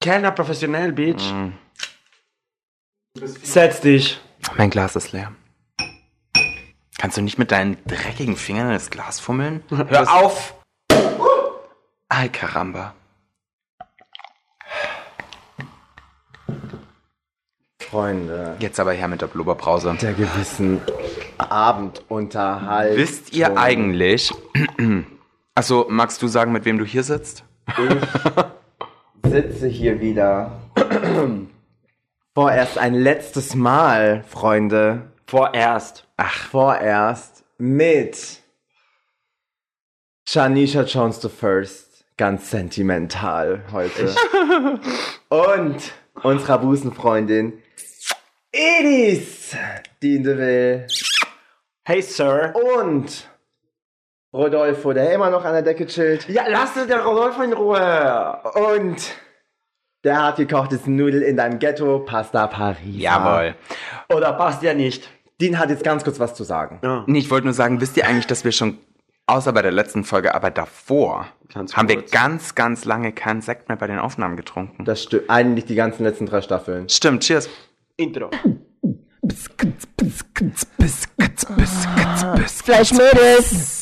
Kellner professionell, Bitch. Setz dich. Mein Glas ist leer. Kannst du nicht mit deinen dreckigen Fingern in das Glas fummeln? Was? Hör auf! Ay, caramba. Freunde Jetzt aber her mit der Blubberbrause. der gewissen Abendunterhaltung. Wisst ihr eigentlich... Achso, magst du sagen, mit wem du hier sitzt? Ich sitze hier wieder. Vorerst ein letztes Mal, Freunde. Vorerst. Ach, vorerst mit Janisha Jones the First. Ganz sentimental heute. Und unserer Busenfreundin Edis Diendeville. Hey, Sir. Und Rodolfo, der immer noch an der Decke chillt. Ja, lass der Rodolfo in Ruhe. Und der hat gekochtes Nudel in deinem Ghetto, Pasta Paris. Jawohl. Oder passt ja nicht. Dean hat jetzt ganz kurz was zu sagen. Ja. Nee, ich wollte nur sagen, wisst ihr eigentlich, dass wir schon, außer bei der letzten Folge, aber davor, Ganz haben wir ganz, ganz lange keinen Sekt mehr bei den Aufnahmen getrunken. Das stimmt. Eigentlich die ganzen letzten drei Staffeln. Stimmt, cheers. Intro. Cheers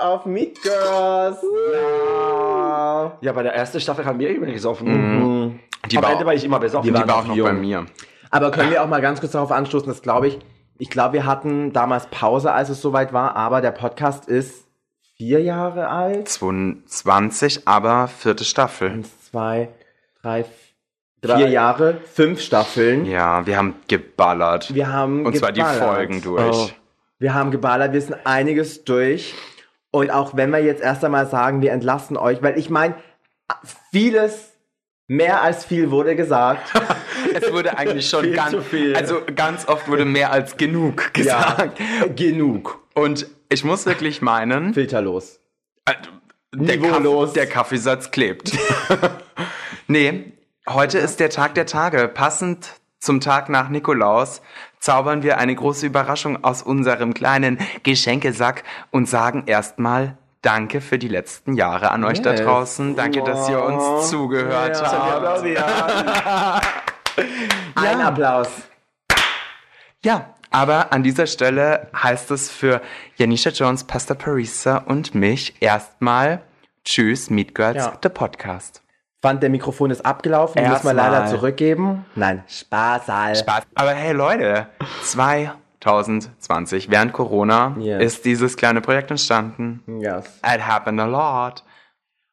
auf Meat Girls. Ja. Ja, bei der ersten Staffel haben wir immer gesoffen. Die Am war, Ende war ich immer besoffen. die waren war auch noch jung. bei mir. Aber können wir auch mal ganz kurz darauf anstoßen, das glaube ich, ich glaube, wir hatten damals Pause, als es soweit war, aber der Podcast ist vier Jahre alt. 22, aber vierte Staffel. Eins, zwei, drei, Drei. vier Jahre, fünf Staffeln. Ja, wir haben geballert. Wir haben Und zwar die geballert. Folgen durch. Oh. Wir haben geballert, wir sind einiges durch. Und auch wenn wir jetzt erst einmal sagen, wir entlassen euch, weil ich meine, vieles, mehr als viel wurde gesagt. Es wurde eigentlich schon Viel ganz, viel. also ganz oft wurde mehr als genug gesagt. genug. Und ich muss wirklich meinen, Filterlos. äh, der, Niveaulos. Kaff, der Kaffeesatz klebt. nee, heute ist der Tag der Tage. Passend zum Tag nach Nikolaus zaubern wir eine große Überraschung aus unserem kleinen Geschenkesack und sagen erstmal Danke für die letzten Jahre an euch da Yes. draußen. Danke, dass ihr uns zugehört habt. Ein Applaus. Ja, aber an dieser Stelle heißt es für Janisha Jones, Pasta Parisa und mich erstmal Tschüss, Meet Girls, Ja. der Podcast. Fand, der Mikrofon ist abgelaufen, müssen wir leider zurückgeben. Nein, Spaß, Al. Spaß. Aber hey Leute, 2020, während Corona, Yes. ist dieses kleine Projekt entstanden. Yes. It happened a lot.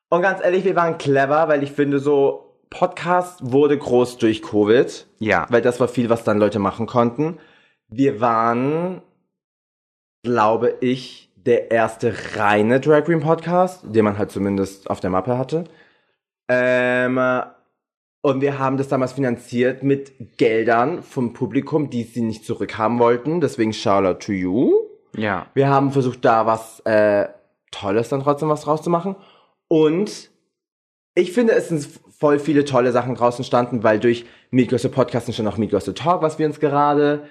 Und ganz ehrlich, wir waren clever, weil ich finde so, Podcast wurde groß durch Covid. Ja. Weil das war viel, was dann Leute machen konnten. Wir waren, glaube ich, der erste reine Drag Queen Podcast, den man halt zumindest auf der Mappe hatte. Ähm, und wir haben das damals finanziert mit Geldern vom Publikum, die sie nicht zurückhaben wollten. Deswegen Charlotte to you. Ja. Wir haben versucht, da was äh, Tolles dann trotzdem was draus zu machen. Und ich finde, es sind voll viele tolle Sachen draus entstanden, weil durch Meet Girls the Podcast schon auch Meet Girls the Talk, was wir uns gerade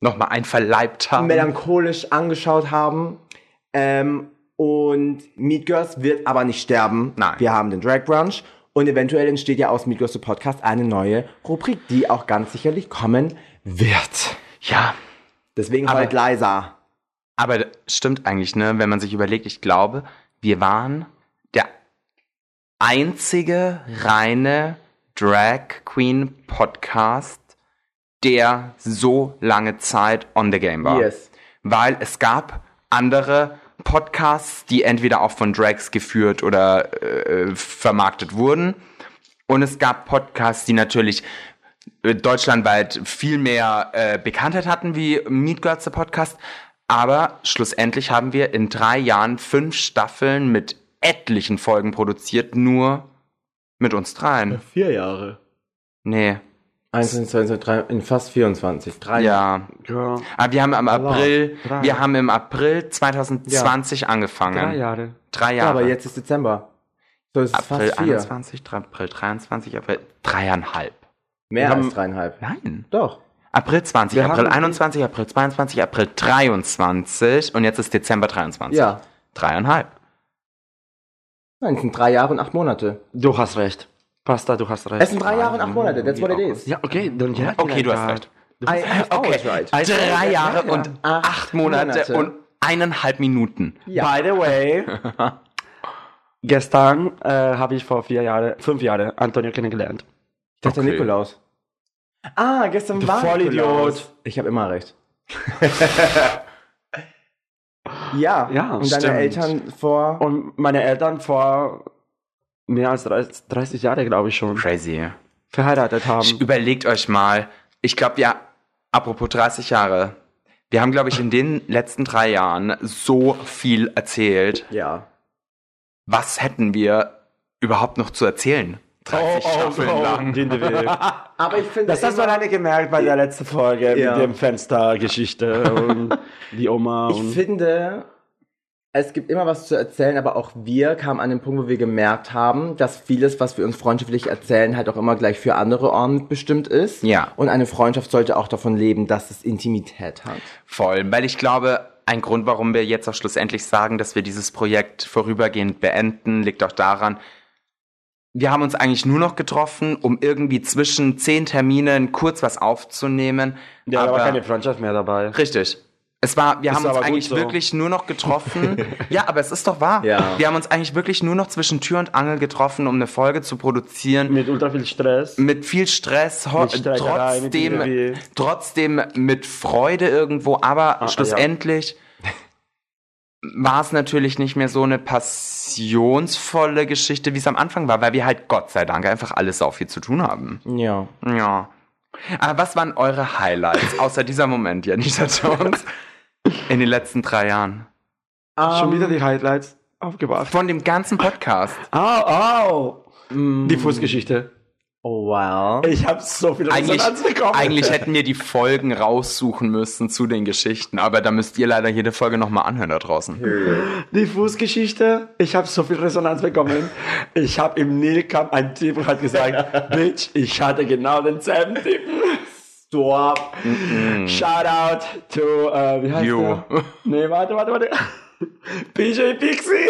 Nochmal einverleibt haben. melancholisch angeschaut haben. Ähm, und Meet Girls wird aber nicht sterben. Nein. Wir haben den Drag Brunch. Und eventuell entsteht ja aus Meet Girls the Podcast eine neue Rubrik, die auch ganz sicherlich kommen wird. Ja. Deswegen Aber- halt leiser. Aber stimmt eigentlich, ne? Wenn man sich überlegt, ich glaube, wir waren der einzige reine Drag Queen Podcast, der so lange Zeit on the game war. Yes. Weil es gab andere Podcasts, die entweder auch von Drags geführt oder äh, vermarktet wurden. Und es gab Podcasts, die natürlich äh, deutschlandweit viel mehr äh, Bekanntheit hatten wie Meet Girls the Podcast. Aber schlussendlich haben wir in drei Jahren fünf Staffeln mit etlichen Folgen produziert, nur mit uns dreien. Vier Jahre. Nee. 1, 2, 3, 3, in fast 24. Drei Ja. Ja. Aber wir haben im April, Drei. wir haben im April 2020 angefangen. Drei Jahre. Drei Ja, Jahre. aber jetzt ist Dezember. So ist es April fast vier. 21, drei- April 23, April dreieinhalb. Mehr Wir haben- als dreieinhalb. Nein. Doch. April 20, Wir April haben- 21, April 22, April 23 und jetzt ist Dezember 23. Ja. Dreieinhalb. Nein, es sind drei Jahre und acht Monate. Du hast recht. Pasta, du hast recht. Es sind drei Jahre und acht Monate, that's what it is. Ja, okay, dann ja. Okay, du hast recht. I have always right. Drei Jahre Ja. und acht Monate, Monate. und eineinhalb Minuten. Ja. By the way, gestern äh, habe ich vor vier Jahren, fünf Jahren Antonio kennengelernt. Ich dachte Okay. Nikolaus. Ah, gestern Du war Vollidiot. Nikolaus. Ich habe immer recht. ja, Ja, und deine stimmt. Eltern vor... Und meine Eltern vor mehr als 30, 30 Jahre, glaube ich schon, Crazy. verheiratet haben. Überlegt euch mal, ich glaube, ja, apropos 30 Jahre, wir haben, glaube ich, in den letzten drei Jahren so viel erzählt. Ja. Was hätten wir überhaupt noch zu erzählen? 30 Staffeln lang. Dindewil. Aber ich finde Das hast du alleine gemerkt bei der letzten Folge Ja. mit dem Fenstergeschichte und die Oma Ich finde, es gibt immer was zu erzählen, aber auch wir kamen an den Punkt, wo wir gemerkt haben, dass vieles, was wir uns freundschaftlich erzählen, halt auch immer gleich für andere Ohren bestimmt ist. Ja. Und eine Freundschaft sollte auch davon leben, dass es Intimität hat. Voll, weil ich glaube, ein Grund, warum wir jetzt auch schlussendlich sagen, dass wir dieses Projekt vorübergehend beenden, liegt auch daran, wir haben uns eigentlich nur noch getroffen, um irgendwie zwischen zehn Terminen kurz was aufzunehmen. ja, aber war keine Freundschaft mehr dabei. Richtig. Es war, wir Ist haben uns eigentlich so. wirklich nur noch getroffen. ja, aber es ist doch wahr. Ja. Wir haben uns eigentlich wirklich nur noch zwischen Tür und Angel getroffen, um eine Folge zu produzieren. Mit ultra viel Stress. Mit viel Stress, Mit Streiterei, mit trotzdem, trotzdem mit Freude irgendwo, aber Ah, schlussendlich war es natürlich nicht mehr so eine passionsvolle Geschichte, wie es am Anfang war, weil wir halt Gott sei Dank einfach alles auch viel zu tun haben. Ja. Ja. Aber was waren eure Highlights, außer dieser Moment, Janita Jones, in den letzten drei Jahren? Schon wieder die Highlights aufgebracht. Von dem ganzen Podcast. Au, au. Die Fußgeschichte. Oh, wow. Ich habe so viel Eigentlich, Resonanz bekommen. eigentlich hätten wir die Folgen raussuchen müssen zu den Geschichten, aber da müsst ihr leider jede Folge nochmal anhören da draußen. Die Fußgeschichte, ich habe so viel Resonanz bekommen. Ich habe im Nil kam ein Typ und hat gesagt, Bitch, ich hatte genau denselben Typen. Stop. Shout out to, äh, wie heißt You. der? Nee, warte, warte, warte. PJ Pixie.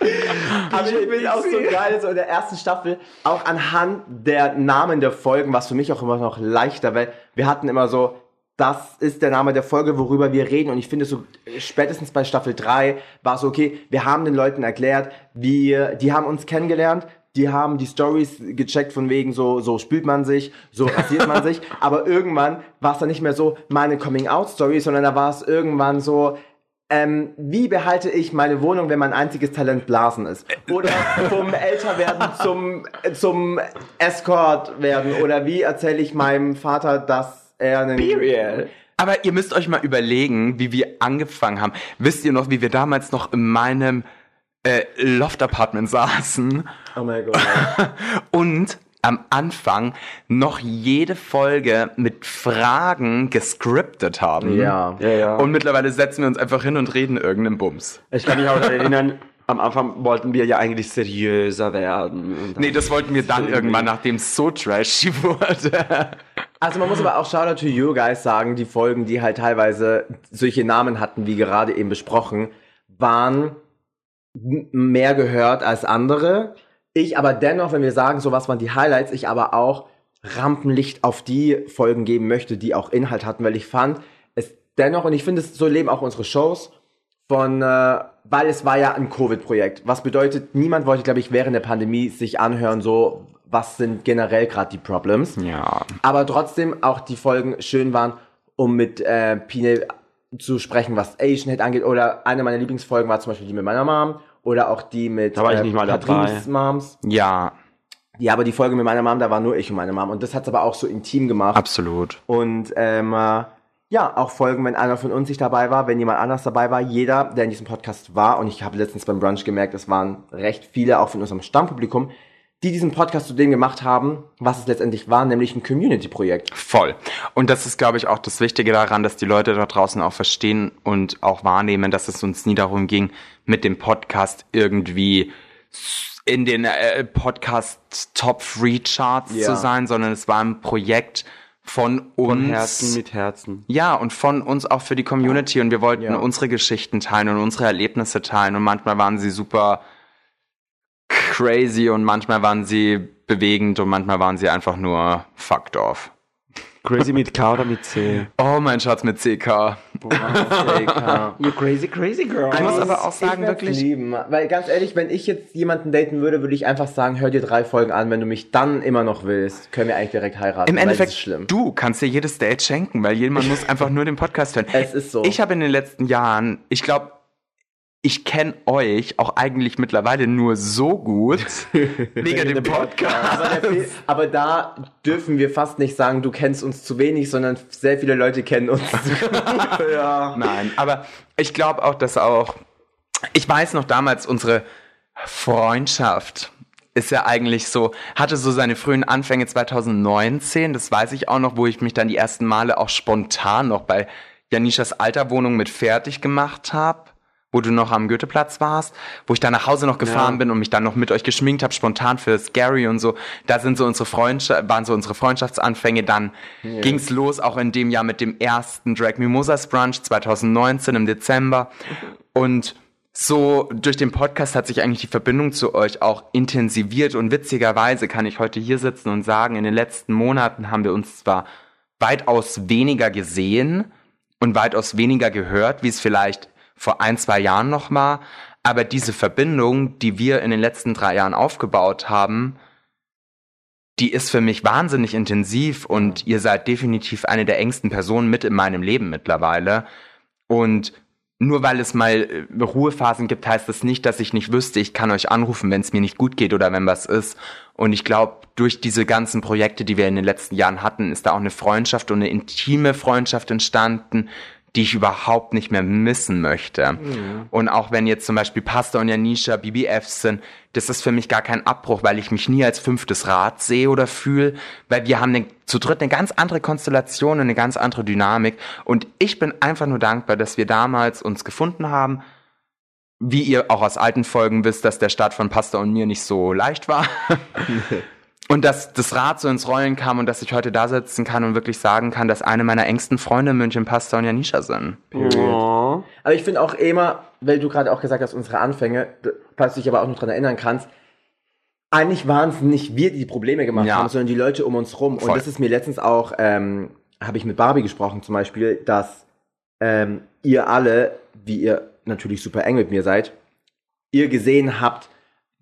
Aber ich finde auch so geil, so in der ersten Staffel, auch anhand der Namen der Folgen, was für mich auch immer noch leichter, weil wir hatten immer so, das ist der Name der Folge, worüber wir reden. Und ich finde so, spätestens bei Staffel 3 war es so, okay, wir haben den Leuten erklärt, wie, die haben uns kennengelernt, die haben die Stories gecheckt von wegen so, so spült man sich, so rasiert man sich. Aber irgendwann war es dann nicht mehr so meine Coming-out-Story, sondern da war es irgendwann so, ähm, wie behalte ich meine Wohnung, wenn mein einziges Talent Blasen ist? Oder vom Älterwerden zum, zum Escort werden? Oder wie erzähle ich meinem Vater, dass er einen... Period. Aber ihr müsst euch mal überlegen, wie wir angefangen haben. Wisst ihr noch, wie wir damals noch in meinem äh, Loft-Apartment saßen Oh mein Gott. und am Anfang noch jede Folge mit Fragen gescriptet haben. Ja. Ja, ja. Und mittlerweile setzen wir uns einfach hin und reden irgendeinen Bums. ich kann mich auch erinnern, am Anfang wollten wir ja eigentlich seriöser werden. Nee, das wollten wir dann irgendwann, nachdem es so trashy wurde. Also man muss aber auch Shoutout to you guys sagen, die Folgen, die halt teilweise solche Namen hatten, wie gerade eben besprochen, waren mehr gehört als andere. Ich aber dennoch, wenn wir sagen, so was waren die Highlights, ich aber auch Rampenlicht auf die Folgen geben möchte, die auch Inhalt hatten, weil ich fand es dennoch, und ich finde es so leben auch unsere Shows, von, äh, weil es war ja ein Covid-Projekt. Was bedeutet, niemand wollte, glaube ich, während der Pandemie sich anhören, so, was sind generell gerade die Problems. Ja. Aber trotzdem auch die Folgen schön waren, um mit äh, Pine zu sprechen, was Asian Hate angeht. Oder eine meiner Lieblingsfolgen war zum Beispiel die mit meiner Mom. Oder auch die mit Da war ich nicht mal Patrins Moms. Ja, Ja, aber die Folge mit meiner Mom, da war nur ich und meine Mom. Und das hat's aber auch so intim gemacht. absolut. Und ähm, äh, ja, auch Folgen, wenn einer von uns nicht dabei war, wenn jemand anders dabei war, jeder, der in diesem Podcast war, und ich habe letztens beim Brunch gemerkt, es waren recht viele, auch von unserem Stammpublikum, die diesen Podcast zu dem gemacht haben, was es letztendlich war, nämlich ein Community-Projekt. Voll. Und das ist, glaube ich, auch das Wichtige daran, dass die Leute da draußen auch verstehen und auch wahrnehmen, dass es uns nie darum ging, mit dem Podcast irgendwie in den äh, Podcast Top Free Charts Ja. zu sein, sondern es war ein Projekt von uns. Von Herzen mit Herzen. Ja, und von uns auch für die Community und wir wollten Ja. unsere Geschichten teilen und unsere Erlebnisse teilen und manchmal waren sie super crazy und manchmal waren sie bewegend und manchmal waren sie einfach nur fucked off. Crazy mit K oder mit C? Oh, mein Schatz mit CK. You crazy, crazy girl. Ich muss aber auch Ich sagen, wirklich. Lieben. Weil ganz ehrlich, wenn ich jetzt jemanden daten würde, würde ich einfach sagen, hör dir drei Folgen an, wenn du mich dann immer noch willst, können wir eigentlich direkt heiraten. Im Endeffekt, ist schlimm. du kannst dir jedes Date schenken, weil jemand muss einfach nur den Podcast hören. Es ist so. Ich habe in den letzten Jahren, ich glaube, ich kenne euch auch eigentlich mittlerweile nur so gut wegen dem Podcast. aber, Fe- aber da dürfen wir fast nicht sagen, du kennst uns zu wenig, sondern sehr viele Leute kennen uns. ja. Nein, aber ich glaube auch, dass auch, ich weiß noch damals, unsere Freundschaft ist ja eigentlich so, hatte so seine frühen Anfänge 2019, das weiß ich auch noch, wo ich mich dann die ersten Male auch spontan noch bei Janishas alter Wohnung mit fertig gemacht habe, wo du noch am Goetheplatz warst, wo ich dann nach Hause noch gefahren Ja. bin und mich dann noch mit euch geschminkt habe, spontan für Scary und so. Da sind so unsere Freundschaft, waren so unsere Freundschaftsanfänge. Dann ging's los, auch in dem Jahr mit dem ersten Drag Mimosas Brunch 2019 im Dezember. Und so durch den Podcast hat sich eigentlich die Verbindung zu euch auch intensiviert und witzigerweise kann ich heute hier sitzen und sagen, in den letzten Monaten haben wir uns zwar weitaus weniger gesehen und weitaus weniger gehört, wie es vielleicht vor ein, zwei Jahren noch war, aber diese Verbindung, die wir in den letzten drei Jahren aufgebaut haben, die ist für mich wahnsinnig intensiv und ihr seid definitiv eine der engsten Personen mit in meinem Leben mittlerweile. Und nur weil es mal äh, Ruhephasen gibt, heißt das nicht, dass ich nicht wüsste, ich kann euch anrufen, wenn es mir nicht gut geht oder wenn was ist. Und ich glaube, durch diese ganzen Projekte, die wir in den letzten Jahren hatten, ist da auch eine Freundschaft und eine intime Freundschaft entstanden, die ich überhaupt nicht mehr missen möchte. Und auch wenn jetzt zum Beispiel Pasta und Janisha BBFs sind, das ist für mich gar kein Abbruch, weil ich mich nie als fünftes Rad sehe oder fühle, weil wir haben eine, zu dritt eine ganz andere Konstellation und eine ganz andere Dynamik. Und ich bin einfach nur dankbar, dass wir damals uns gefunden haben. Wie ihr auch aus alten Folgen wisst, dass der Start von Pasta und mir nicht so leicht war. Und dass das Rad so ins Rollen kam und dass ich heute da sitzen kann und wirklich sagen kann, dass eine meiner engsten Freunde München Pasta und Janisha sind. Oh. Aber ich finde auch immer, weil du gerade auch gesagt hast, unsere Anfänge, falls du dich aber auch noch dran erinnern kannst, eigentlich waren es nicht wir, die die Probleme gemacht Ja. haben, sondern die Leute um uns rum. Voll. Und das ist mir letztens auch, ähm, habe ich mit Barbie gesprochen zum Beispiel, dass ähm, ihr alle, wie ihr natürlich super eng mit mir seid, ihr gesehen habt,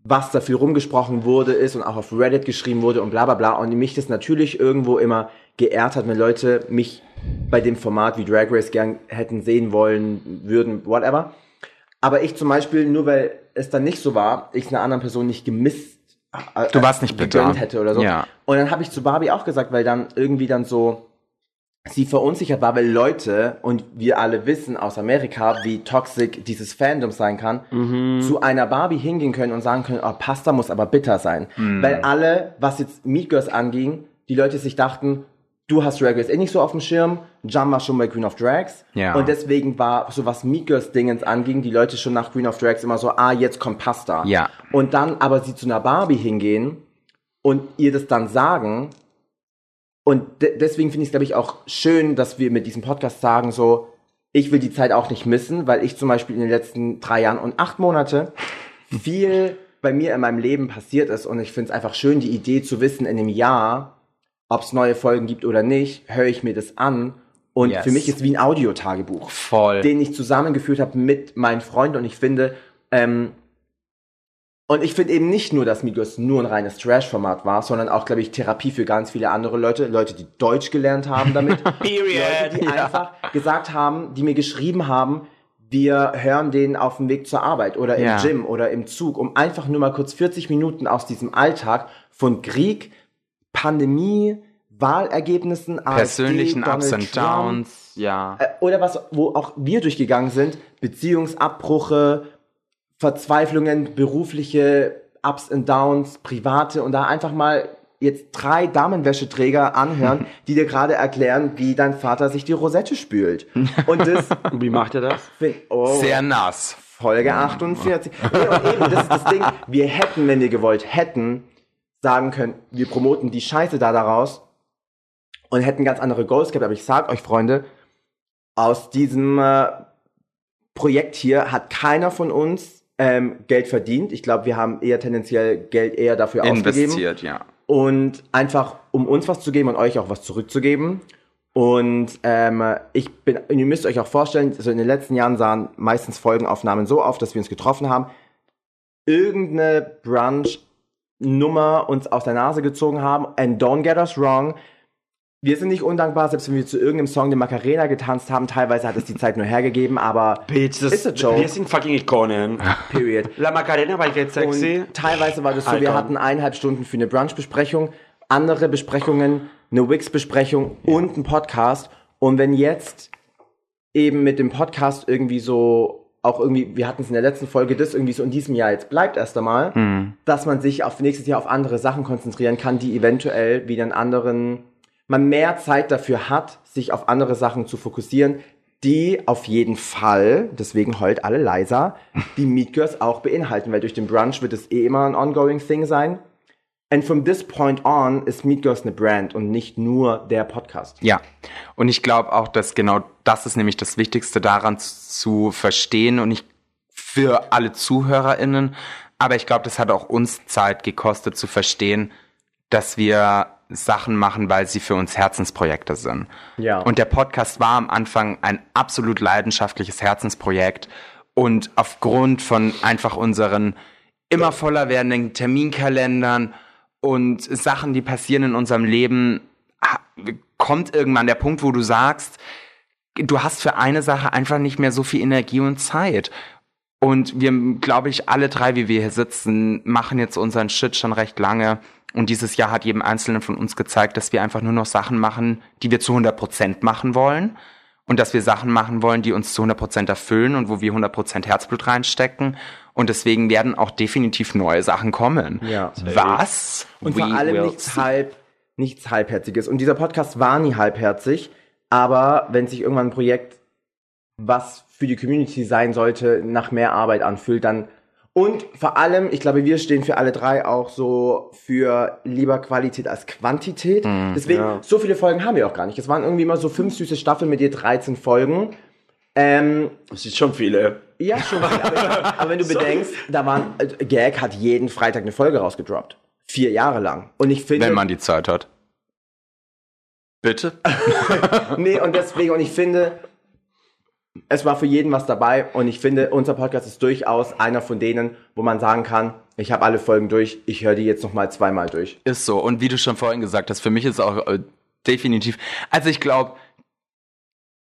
was dafür rumgesprochen wurde ist und auch auf Reddit geschrieben wurde und bla bla bla. Und mich das natürlich irgendwo immer geehrt hat, wenn Leute mich bei dem Format wie Drag Race gern hätten sehen wollen, würden, whatever. Aber ich zum Beispiel, nur weil es dann nicht so war, ich es einer anderen Person nicht gemisst äh, Du warst nicht bitter. hätte oder so. Ja. Und dann habe ich zu Barbie auch gesagt, weil dann irgendwie dann so sie verunsichert war, weil Leute, und wir alle wissen aus Amerika, wie toxisch dieses Fandom sein kann, zu einer Barbie hingehen können und sagen können, oh, Pasta muss aber bitter sein. Mhm. Weil alle, was jetzt Meat Girls anging, die Leute sich dachten, du hast Drag Race eh nicht so auf dem Schirm, Jam war schon bei Queen of Drags. Ja. Und deswegen war, so was Meat Girls Dingens anging, die Leute schon nach Queen of Drags immer so, ah, jetzt kommt Pasta. Ja. Und dann aber sie zu einer Barbie hingehen und ihr das dann sagen. Und de deswegen finde ich es, glaube ich, auch schön, dass wir mit diesem Podcast sagen, so, ich will die Zeit auch nicht missen, weil ich zum Beispiel in den letzten drei Jahren und acht Monate viel bei mir in meinem Leben passiert ist. Und ich finde es einfach schön, die Idee zu wissen, in einem Jahr, ob es neue Folgen gibt oder nicht, höre ich mir das an. Und Yes. für mich ist es wie ein Audiotagebuch den ich zusammengeführt habe mit meinen Freunden und ich finde, ähm, und ich finde eben nicht nur, dass Migos nur ein reines Trash-Format war, sondern auch, glaube ich, Therapie für ganz viele andere Leute, Leute, die Deutsch gelernt haben damit, Leute, die einfach gesagt haben, die mir geschrieben haben, wir hören den auf dem Weg zur Arbeit oder im Ja. Gym oder im Zug, um einfach nur mal kurz 40 Minuten aus diesem Alltag von Krieg, Pandemie, Wahlergebnissen, Persönlichen Ups Donald and Trump, Downs, ja. äh, oder was, wo auch wir durchgegangen sind, Beziehungsabbrüche, Verzweiflungen, berufliche Ups and Downs, private und da einfach mal jetzt drei Damenwäscheträger anhören, die dir gerade erklären, wie dein Vater sich die Rosette spült. Und das Wie macht er das? oh, Sehr nass. Folge 48. Nee, und eben, das ist das Ding. Wir hätten, wenn wir gewollt hätten, sagen können, wir promoten die Scheiße da daraus und hätten ganz andere Goals gehabt. Aber ich sag euch, Freunde, aus diesem äh, Projekt hier hat keiner von uns ähm, Geld verdient. Ich glaube, wir haben eher tendenziell Geld eher dafür ausgegeben. Investiert, ja. Und einfach, um uns was zu geben und euch auch was zurückzugeben. Und ähm, ich bin, ihr müsst euch auch vorstellen, so in den letzten Jahren sahen meistens Folgenaufnahmen so auf, dass wir uns getroffen haben, irgendeine Brunch-Nummer uns aus der Nase gezogen haben. And don't get us wrong, wir sind nicht undankbar, selbst wenn wir zu irgendeinem Song den Macarena getanzt haben. Teilweise hat es die Zeit nur hergegeben, aber Bitch, das It's a joke. Wir sind fucking Ikonen. period. La Macarena war jetzt sexy. Und teilweise war das so, wir Icon. hatten eineinhalb Stunden für eine Brunch-Besprechung, andere Besprechungen, eine Wix-Besprechung und einen Podcast. Und wenn jetzt eben mit dem Podcast irgendwie so, auch irgendwie, wir hatten es in der letzten Folge, das irgendwie so in diesem Jahr jetzt bleibt erst einmal, dass man sich auf nächstes Jahr auf andere Sachen konzentrieren kann, die eventuell wieder einen anderen, man mehr Zeit dafür hat, sich auf andere Sachen zu fokussieren, die auf jeden Fall, deswegen heult alle leiser, die Meet Girls auch beinhalten, weil durch den Brunch wird es eh immer ein ongoing Thing sein. And from this point on ist Meet Girls eine Brand und nicht nur der Podcast. Ja, und ich glaube auch, dass genau das ist nämlich das Wichtigste daran zu verstehen und nicht für alle ZuhörerInnen. Aber ich glaube, das hat auch uns Zeit gekostet zu verstehen, dass wir Sachen machen, weil sie für uns Herzensprojekte sind. Ja. Und der Podcast war am Anfang ein absolut leidenschaftliches Herzensprojekt. Und aufgrund von einfach unseren immer voller werdenden Terminkalendern und Sachen, die passieren in unserem Leben, kommt irgendwann der Punkt, wo du sagst, du hast für eine Sache einfach nicht mehr so viel Energie und Zeit. Und wir, glaube ich, alle drei, wie wir hier sitzen, machen jetzt unseren Shit schon recht lange. Und dieses Jahr hat jedem Einzelnen von uns gezeigt, dass wir einfach nur noch Sachen machen, die wir zu 100 Prozent machen wollen. Und dass wir Sachen machen wollen, die uns zu 100 Prozent erfüllen und wo wir 100 Prozent Herzblut reinstecken. Und deswegen werden auch definitiv neue Sachen kommen. Ja. Was? Und vor allem nichts halb, nichts halbherziges. Und dieser Podcast war nie halbherzig, aber wenn sich irgendwann ein Projekt, was für die Community sein sollte, nach mehr Arbeit anfühlt, dann und vor allem, ich glaube, wir stehen für alle drei auch so für lieber Qualität als Quantität. Deswegen, ja. so viele Folgen haben wir auch gar nicht. Es waren irgendwie immer so fünf süße Staffeln mit je 13 Folgen. Ähm, Das sind schon viele. ja, schon. viel, aber, aber wenn du Sorry. bedenkst, da waren, äh, Gag hat jeden Freitag eine Folge rausgedroppt. Vier Jahre lang. Und ich finde. Wenn man die Zeit hat. Bitte? nee, und deswegen, und ich finde, es war für jeden was dabei. Und ich finde, unser Podcast ist durchaus einer von denen, wo man sagen kann, ich habe alle Folgen durch, ich höre die jetzt nochmal zweimal durch. Ist so. Und wie du schon vorhin gesagt hast, für mich ist auch äh, definitiv. Also ich glaube,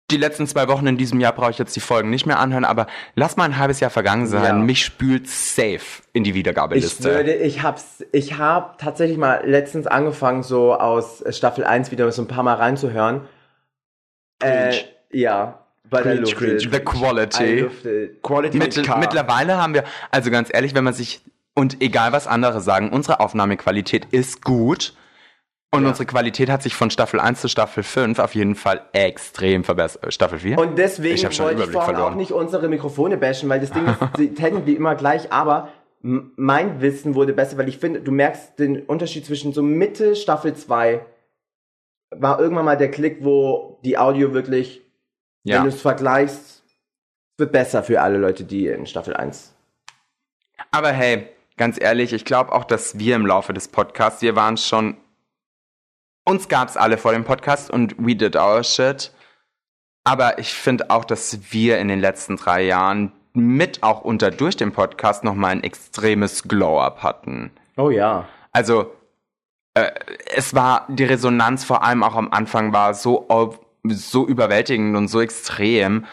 die letzten zwei Wochen in diesem Jahr brauche ich jetzt die Folgen nicht mehr anhören, aber lass mal ein halbes Jahr vergangen sein. Ja. Mich spült safe in die Ich Wiedergabeliste. würde, ich hab's, ich hab tatsächlich mal letztens angefangen, so aus Staffel 1 wieder so ein paar Mal reinzuhören. Äh, ja, weil Cringe, er luftet. cringe. The quality. Quality Mittel, mittlerweile haben wir, also ganz ehrlich, wenn man sich, und egal was andere sagen, unsere Aufnahmequalität ist gut. Und Ja. unsere Qualität hat sich von Staffel 1 zu Staffel 5 auf jeden Fall extrem verbessert. Äh, Staffel 4? Und deswegen Ich wollte ich Überblick vorhin verloren. auch nicht unsere Mikrofone bashen, weil das Ding ist sie technically immer gleich, aber mein Wissen wurde besser, weil ich finde, du merkst den Unterschied zwischen so Mitte Staffel 2 war irgendwann mal der Klick, wo die Audio wirklich, wenn ja. du es vergleichst, wird besser für alle Leute, die in Staffel 1. Aber hey, ganz ehrlich, ich glaube auch, dass wir im Laufe des Podcasts, wir waren schon, uns gab's alle vor dem Podcast und we did our shit. Aber ich finde auch, dass wir in den letzten drei Jahren mit auch unter durch den Podcast nochmal ein extremes Glow-up hatten. Oh ja. Also äh, es war die Resonanz vor allem auch am Anfang war so so überwältigend und so extrem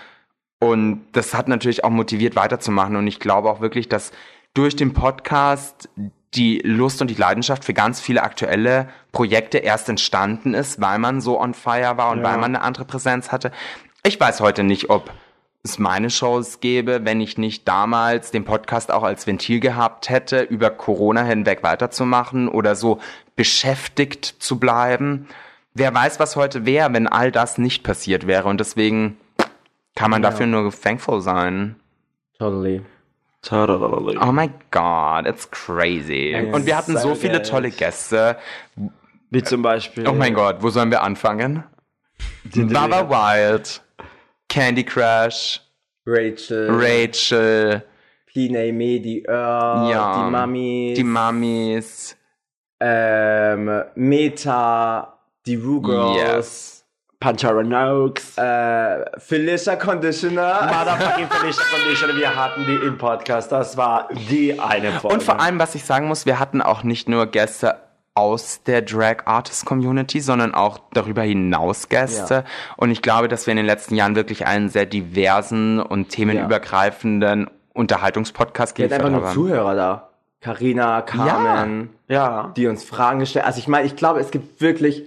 und das hat natürlich auch motiviert weiterzumachen und ich glaube auch wirklich, dass durch den Podcast die Lust und die Leidenschaft für ganz viele aktuelle Projekte erst entstanden ist, weil man so on fire war und Ja. weil man eine andere Präsenz hatte. Ich weiß heute nicht, ob es meine Shows gäbe, wenn ich nicht damals den Podcast auch als Ventil gehabt hätte, über Corona hinweg weiterzumachen oder so beschäftigt zu bleiben. Wer weiß, was heute wäre, wenn all das nicht passiert wäre. Und deswegen kann man Ja. dafür nur thankful sein. Totally. Tadadadadada. Oh my God, it's crazy. Es Und wir hatten so so viele tolle Gäste. Wie zum Beispiel. Oh mein Gott, wo sollen wir anfangen? Baba Wild, Candy Crush, Rachel. Rachel, Pine, Medi, Earl, Ja. die Mamis, Die Mamis. ähm, Meta, die Rue Girls, Yes. Panchara Noakes. äh, Felicia Conditioner. Motherfucking Felicia Condition, wir hatten die im Podcast. Das war die eine Folge. Und vor allem, was ich sagen muss, wir hatten auch nicht nur Gäste aus der Drag Artist Community, sondern auch darüber hinaus Gäste. Und ich glaube, dass wir in den letzten Jahren wirklich einen sehr diversen und themenübergreifenden Unterhaltungspodcast Wir hatten geliefert einfach nur haben. Zuhörer da. Carina, Carmen, ja. die uns Fragen gestellt. Also ich meine, ich glaube, es gibt wirklich,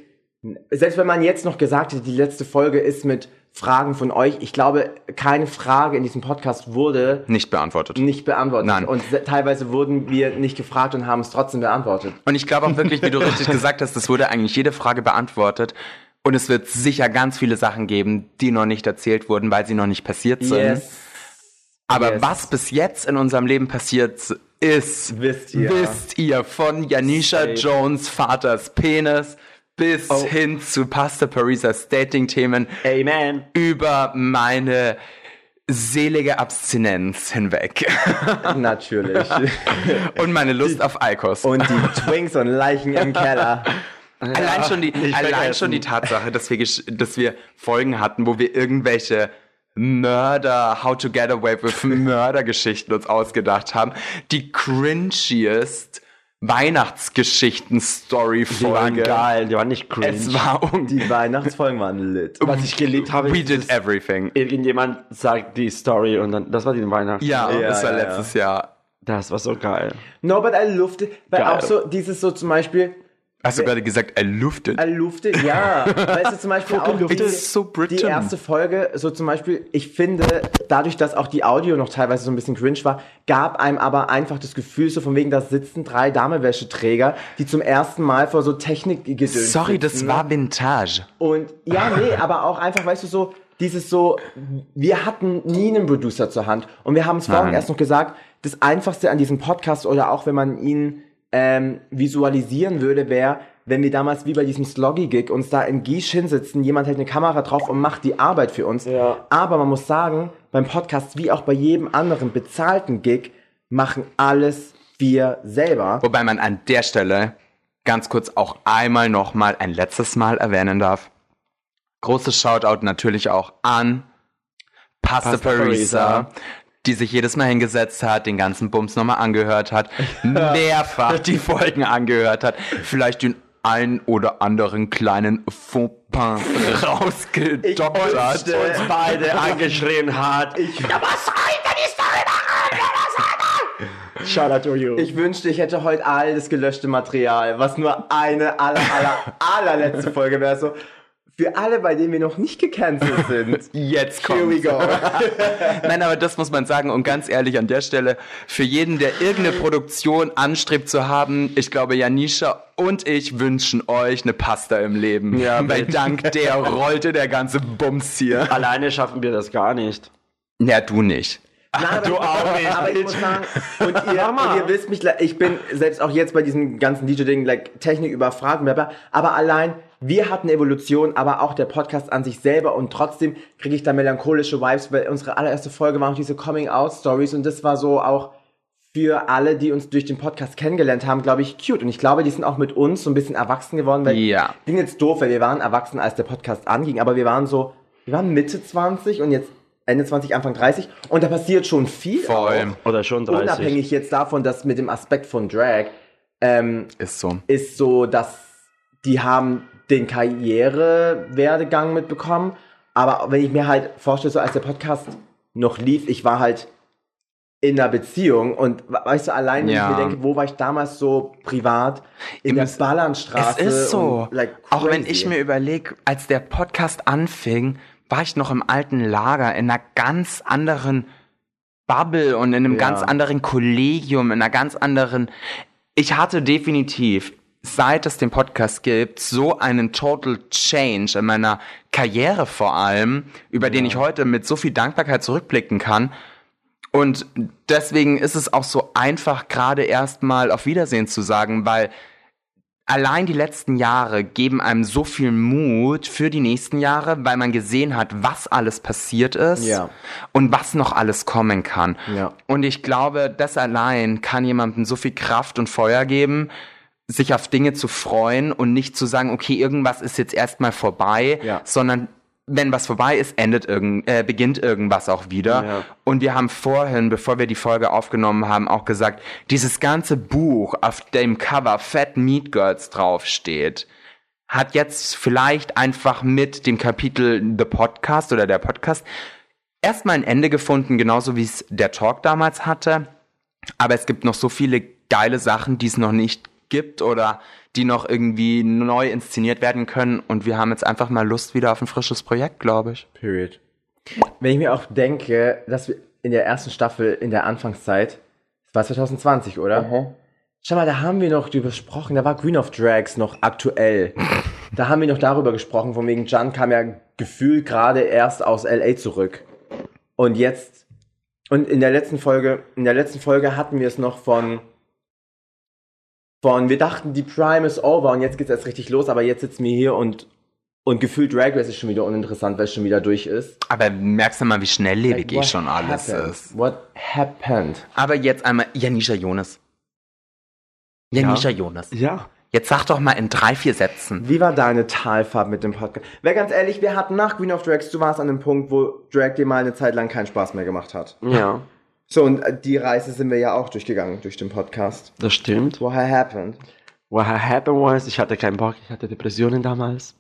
selbst wenn man jetzt noch gesagt hätte, die letzte Folge ist mit Fragen von euch, ich glaube, keine Frage in diesem Podcast wurde Nicht beantwortet. nicht beantwortet. Nein. Und se- teilweise wurden wir nicht gefragt und haben es trotzdem beantwortet. Und ich glaube auch wirklich, wie du richtig gesagt hast, es wurde eigentlich jede Frage beantwortet. Und es wird sicher ganz viele Sachen geben, die noch nicht erzählt wurden, weil sie noch nicht passiert sind. Aber Yes. was bis jetzt in unserem Leben passiert ist, Wisst ihr. wisst ihr von Janisha. Jones Vaters Penis bis Oh. hin zu Pastor Parisas Dating-Themen Amen. über meine selige Abstinenz hinweg Natürlich. und meine Lust auf Eikos. und die Twinks und Leichen im Keller. Allein schon die, allein vergessen. schon die Tatsache, dass wir, dass wir Folgen hatten, wo wir irgendwelche Mörder, How to Get Away with Mördergeschichten uns ausgedacht haben. Die cringiest Die waren Weihnachtsgeschichten-Story-Folge. geil, die waren nicht cringe. Es war un Die Weihnachtsfolgen waren lit. Was ich geliebt habe, We ist, did dass everything. irgendjemand sagt die Story und dann, das war die Weihnachten. Ja, Ja, das war ja, ja. letztes Jahr. Das war so geil. No, but I lufte, weil Geil. auch so dieses so zum Beispiel, Hast du gerade gesagt, er luftet? I lufte, ja, weißt du zum Beispiel auch die, so die erste Folge, so zum Beispiel, ich finde, dadurch, dass auch die Audio noch teilweise so ein bisschen cringe war, gab einem aber einfach das Gefühl, so von wegen, da sitzen drei Damewäscheträger, die zum ersten Mal vor so Technikgedöns Sorry, das sitzen. war Vintage. Und ja, nee, aber auch einfach, weißt du, so, dieses so, wir hatten nie einen Producer zur Hand. Und wir haben es vorhin erst noch gesagt, das Einfachste an diesem Podcast oder auch wenn man ihn ähm, visualisieren würde, wäre, wenn wir damals wie bei diesem Sloggy-Gig uns da in Giesch hinsitzen, jemand hält eine Kamera drauf und macht die Arbeit für uns. Ja. Aber man muss sagen, beim Podcast wie auch bei jedem anderen bezahlten Gig machen alles wir selber. Wobei man an der Stelle ganz kurz auch einmal nochmal ein letztes Mal erwähnen darf. Großes Shoutout natürlich auch an Pastor Pastor Parisa, Parisa. Die sich jedes Mal hingesetzt hat, den ganzen Bums nochmal angehört hat, mehrfach die Folgen angehört hat, vielleicht den einen oder anderen kleinen Fauxpas rausgedockt hat. wünschte- Uns beide angeschrien hat. Ich, ja, was soll ich denn die Story machen? Shout out to you. Ich wünschte, ich hätte heute all das gelöschte Material, was nur eine aller, aller, allerletzte Folge wäre. So, für alle, bei denen wir noch nicht gecancelt sind. Jetzt Here we kommt. go. Nein, aber das muss man sagen und ganz ehrlich an der Stelle, für jeden, der irgendeine Produktion anstrebt zu haben, ich glaube, Janisha und ich wünschen euch eine Pasta im Leben. Ja, weil dank der rollte der ganze Bums hier. Alleine schaffen wir das gar nicht. Ja, du nicht. Nein, Du auch nicht. Aber ich muss sagen, und ihr, und ihr wisst mich, ich bin selbst auch jetzt bei diesem ganzen DJ-Ding, like, Technik überfragt, aber allein, wir hatten Evolution, aber auch der Podcast an sich selber und trotzdem kriege ich da melancholische Vibes, weil unsere allererste Folge war auch diese Coming-out-Stories und das war so auch für alle, die uns durch den Podcast kennengelernt haben, glaube ich, cute. Und ich glaube, die sind auch mit uns so ein bisschen erwachsen geworden, weil Ja. klingt jetzt doof, weil wir waren erwachsen, als der Podcast anging, aber wir waren so, wir waren Mitte 20 und jetzt Ende 20, Anfang 30 und da passiert schon viel. Voll. Auch. Oder schon 30. Unabhängig jetzt davon, dass mit dem Aspekt von Drag ähm, Ist so. ist so, dass die haben den Karrierewerdegang mitbekommen. Aber wenn ich mir halt vorstelle, so als der Podcast noch lief, ich war halt in einer Beziehung und we- weißt du, allein wenn Ja. ich mir denke, wo war ich damals so privat in Ihr der Ballernstraße. Es ist so. Like, Auch wenn ich mir überlege, als der Podcast anfing, war ich noch im alten Lager, in einer ganz anderen Bubble und in einem Ja. ganz anderen Kollegium, in einer ganz anderen. Ich hatte definitiv, seit es den Podcast gibt, so einen Total Change in meiner Karriere vor allem, über den ich heute mit so viel Dankbarkeit zurückblicken kann. Und deswegen ist es auch so einfach, gerade erstmal auf Wiedersehen zu sagen, weil allein die letzten Jahre geben einem so viel Mut für die nächsten Jahre, weil man gesehen hat, was alles passiert ist Ja. und was noch alles kommen kann. Ja. Und ich glaube, das allein kann jemandem so viel Kraft und Feuer geben, sich auf Dinge zu freuen und nicht zu sagen, okay, irgendwas ist jetzt erstmal vorbei, Ja. sondern wenn was vorbei ist, endet irgend, äh, beginnt irgendwas auch wieder. Ja. Und wir haben vorhin, bevor wir die Folge aufgenommen haben, auch gesagt, dieses ganze Buch, auf dem Cover Fat Meat Girls draufsteht, hat jetzt vielleicht einfach mit dem Kapitel The Podcast oder der Podcast erstmal ein Ende gefunden, genauso wie es der Talk damals hatte. Aber es gibt noch so viele geile Sachen, die es noch nicht gibt oder die noch irgendwie neu inszeniert werden können. Und wir haben jetzt einfach mal Lust wieder auf ein frisches Projekt, glaube ich. Period. Wenn ich mir auch denke, dass wir in der ersten Staffel, in der Anfangszeit, das war 2020, oder? Schau mal, da haben wir noch drüber gesprochen, da war Green of Drags noch aktuell. da haben wir noch darüber gesprochen, von wegen Jan kam ja gefühlt gerade erst aus LA zurück. Und jetzt, und in der letzten Folge, in der letzten Folge hatten wir es noch von, von, wir dachten, die Prime ist over und jetzt geht's erst richtig los, aber jetzt sitzen wir hier und, und gefühlt Drag Race ist schon wieder uninteressant, weil es schon wieder durch ist. Aber merkst du mal, wie schnelllebig eh What schon alles happened? ist. What happened? Aber jetzt einmal Janisha Jonas. Janisha Jonas. Ja. Jetzt sag doch mal in drei, vier Sätzen. Wie war deine Talfahrt mit dem Podcast? Wer ganz ehrlich, wir hatten nach Queen of Drags, du warst an dem Punkt, wo Drag dir mal eine Zeit lang keinen Spaß mehr gemacht hat. Ja, So, und äh, die Reise sind wir ja auch durchgegangen durch den Podcast. das stimmt. What happened? What happened was, ich hatte keinen Bock, ich hatte Depressionen damals.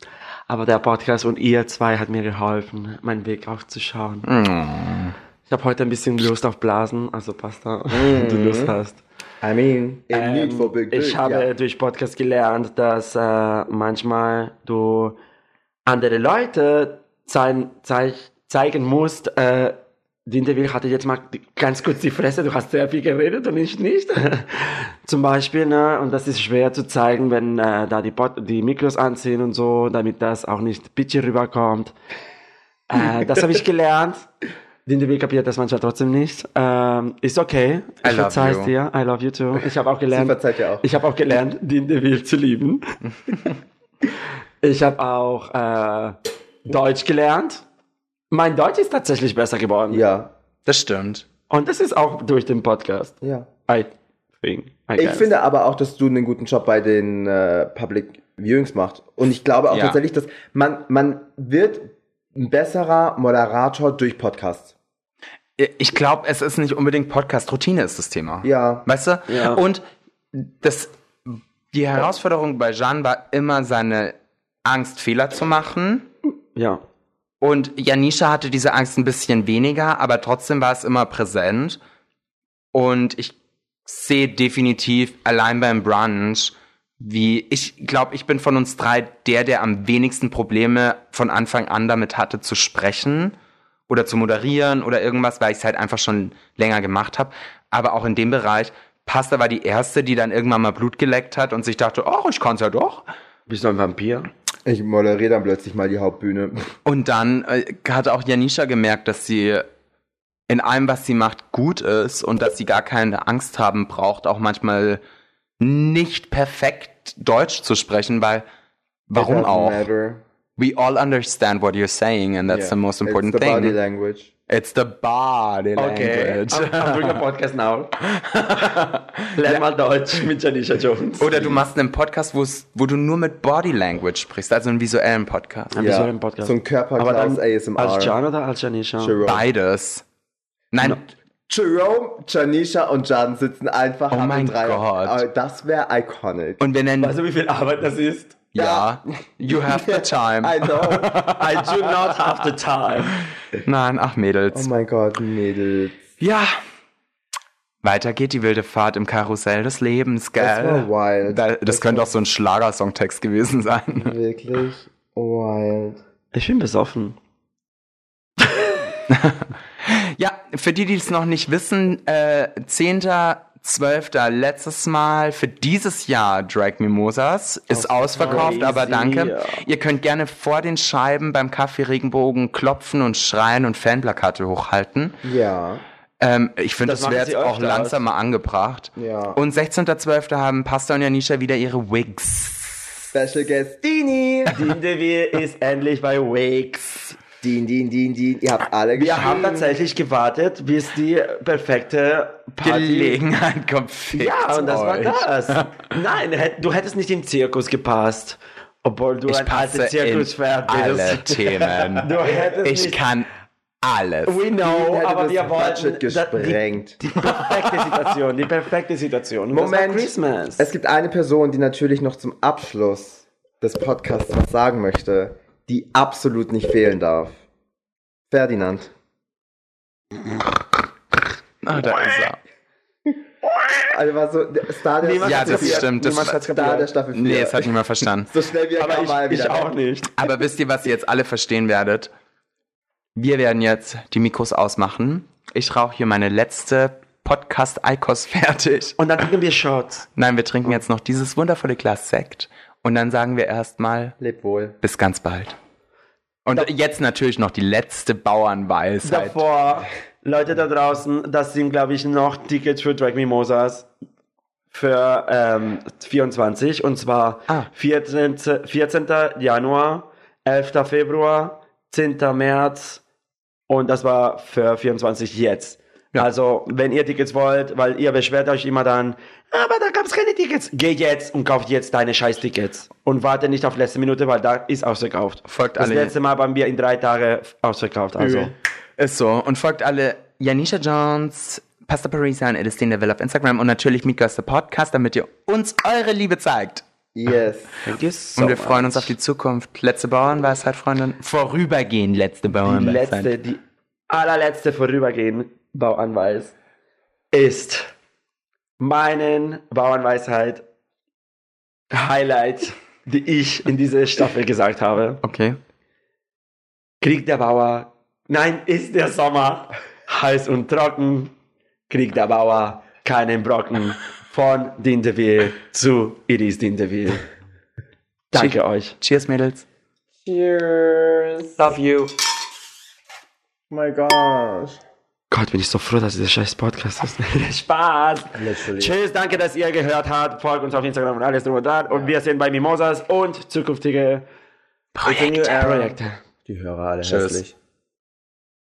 Aber der Podcast und ihr zwei hat mir geholfen, meinen Weg aufzuschauen. Ich habe heute ein bisschen Lust auf Blasen, also Pasta, wenn du Lust hast. I mean, in Ähm, need for big ich habe ja. durch Podcast gelernt, dass äh, manchmal du andere Leute zeig, zeig, zeigen musst. Äh, Dinterville hatte jetzt mal ganz kurz die Fresse, du hast sehr viel geredet und ich nicht. Zum Beispiel, ne? Und das ist schwer zu zeigen, wenn äh, da die, Pod die Mikros anziehen und so, damit das auch nicht bitchy rüberkommt. Äh, das habe ich gelernt. Dinterville kapiert das manchmal trotzdem nicht. Ähm, ist okay. I Ich love verzeih's you. dir. I love you too. Ich habe auch gelernt. verzeiht dir auch. Ich habe auch gelernt, Dinterville zu lieben. ich habe auch äh, Deutsch gelernt. Mein Deutsch ist tatsächlich besser geworden. Ja. Das stimmt. Und das ist auch durch den Podcast. Ja. I think. I Ich guess. finde aber auch, dass du einen guten Job bei den äh, Public Viewings machst. Und ich glaube auch Ja. tatsächlich, dass man, man wird ein besserer Moderator durch Podcasts. Ich glaube, es ist nicht unbedingt Podcast-Routine ist das Thema. Ja. Weißt du? Ja. Und das, die Herausforderung bei Jean war immer seine Angst, Fehler zu machen. Ja. Und Janisha hatte diese Angst ein bisschen weniger, aber trotzdem war es immer präsent. Und ich sehe definitiv allein beim Brunch, wie ich glaube, ich bin von uns drei der, der am wenigsten Probleme von Anfang an damit hatte zu sprechen oder zu moderieren oder irgendwas, weil ich es halt einfach schon länger gemacht habe. Aber auch in dem Bereich, Pasta war die erste, die dann irgendwann mal Blut geleckt hat und sich dachte, oh, ich kann's ja doch. Bist du ein Vampir? Ich moderiere dann plötzlich mal die Hauptbühne. Und dann äh, hatte auch Janisha gemerkt, dass sie in allem, was sie macht, gut ist und dass sie gar keine Angst haben braucht, auch manchmal nicht perfekt Deutsch zu sprechen, weil warum auch? Matter. We all understand what you're saying and that's Yeah. the most important It's the thing. body language. It's the body Okay. language. I'm, I'm doing a podcast now. Lern mal Deutsch mit Janisha Jones. Oder du machst einen Podcast, wo du nur mit Body Language sprichst, also einen visuellen Podcast. Ein Ja, visuellen Podcast. so ein Körper Aber dann ASMR. als Jan oder als Janisha? Jerome. Beides. Nein, Jerome, Janisha und Jan sitzen einfach Oh mein Reihe. Gott. Das wäre iconic. und wir nennen Weißt du, wie viel Arbeit das ist? ja, you have the time. I know. I do not have the time. Nein, ach Mädels. Oh mein Gott, Mädels. Ja. Weiter geht die wilde Fahrt im Karussell des Lebens, gell? Das war wild. Da, das, könnte auch so ein Schlagersongtext gewesen sein. Wirklich wild. Ich bin besoffen. Ja, für die, die es noch nicht wissen, äh, 10.12. letztes Mal für dieses Jahr Drag Mimosas ist ausverkauft, crazy. aber danke. Ihr könnt gerne vor den Scheiben beim Kaffee Regenbogen klopfen und schreien und Fanplakate hochhalten. Ja. Ähm, ich finde, Das das, wäre jetzt auch langsam mal angebracht. Ja. Und 16.12. haben Pasta und Janisha wieder ihre Wigs. Special Guest Dini. Dindeville ist endlich bei Wakes. Din, din, din, din. Ihr habt alle Wir haben geschrieben. tatsächlich gewartet, bis die perfekte Party... Gelegenheit kommt Ja, und das war euch. das. Nein, du hättest nicht im Zirkus gepasst. Obwohl du Ich ein alter passe in Zirkuspferd alle. Themen. Du hättest Ich nicht... kann alles. We know, aber das wir wollten... Gesprengt. Die, die perfekte Situation, die perfekte Situation. Und Moment. Christmas. Es gibt eine Person, die natürlich noch zum Abschluss des Podcasts was sagen möchte, die absolut nicht fehlen darf. Ferdinand. Ah, da ist er. Also war so der Star der Niemand Ja, das kapiert. stimmt. Das Star kapiert. der Staffel 4. Nee, das hat niemand verstanden. so schnell wie er Aber kam, war ich, ich auch nicht. Aber wisst ihr, was ihr jetzt alle verstehen werdet? Wir werden jetzt die Mikros ausmachen. Ich rauche hier meine letzte Podcast-Eikos fertig. Und dann trinken wir Shots. Nein, wir trinken jetzt noch dieses wundervolle Glas Sekt. Und dann sagen wir erstmal Leb wohl. bis ganz bald. Und jetzt natürlich noch die letzte Bauernweisheit. Davor, Leute da draußen, das sind, glaube ich, noch Tickets für Drag Mimosas für ähm, 24. Und zwar Ah. 14, 14. Januar, 11. Februar, 10. März und das war für 24 jetzt. Ja. Also, wenn ihr Tickets wollt, weil ihr beschwert euch immer dann, aber da gab es keine Tickets. Geh jetzt und kauft jetzt deine scheiß Tickets. Und warte nicht auf letzte Minute, weil da ist ausverkauft. Folgt das alle- letzte Mal waren wir in drei Tage ausverkauft. Also. Ist so. Und folgt alle Janisha Jones, Pasta Parisa und Edistin Deville auf Instagram und natürlich Meet Girls the Podcast, damit ihr uns eure Liebe zeigt. Yes. Thank you so Und wir freuen uns auf die Zukunft. Letzte Bauernweisheit, Freundin. Vorübergehend letzte Die Bauernweisheit. letzte, die allerletzte vorübergehend Bauanweis ist meinen Bauanweisheit Highlight, die ich in dieser Staffel gesagt habe. Okay. Krieg der Bauer, nein, ist der Sommer heiß und trocken, Krieg der Bauer keinen Brocken von Dindeville zu Iris Dindeville. Danke euch. Cheers, Mädels. Cheers. Love you. Oh my gosh. Gott, bin ich so froh, dass dieser scheiß Podcast ist. Spaß. Literally. Tschüss, danke, dass ihr gehört habt. Folgt uns auf Instagram und alles drum und dran. Und wir sind bei Mimosas und zukünftige Projekte. Projekte. Die Hörer alle Tschüss. hässlich.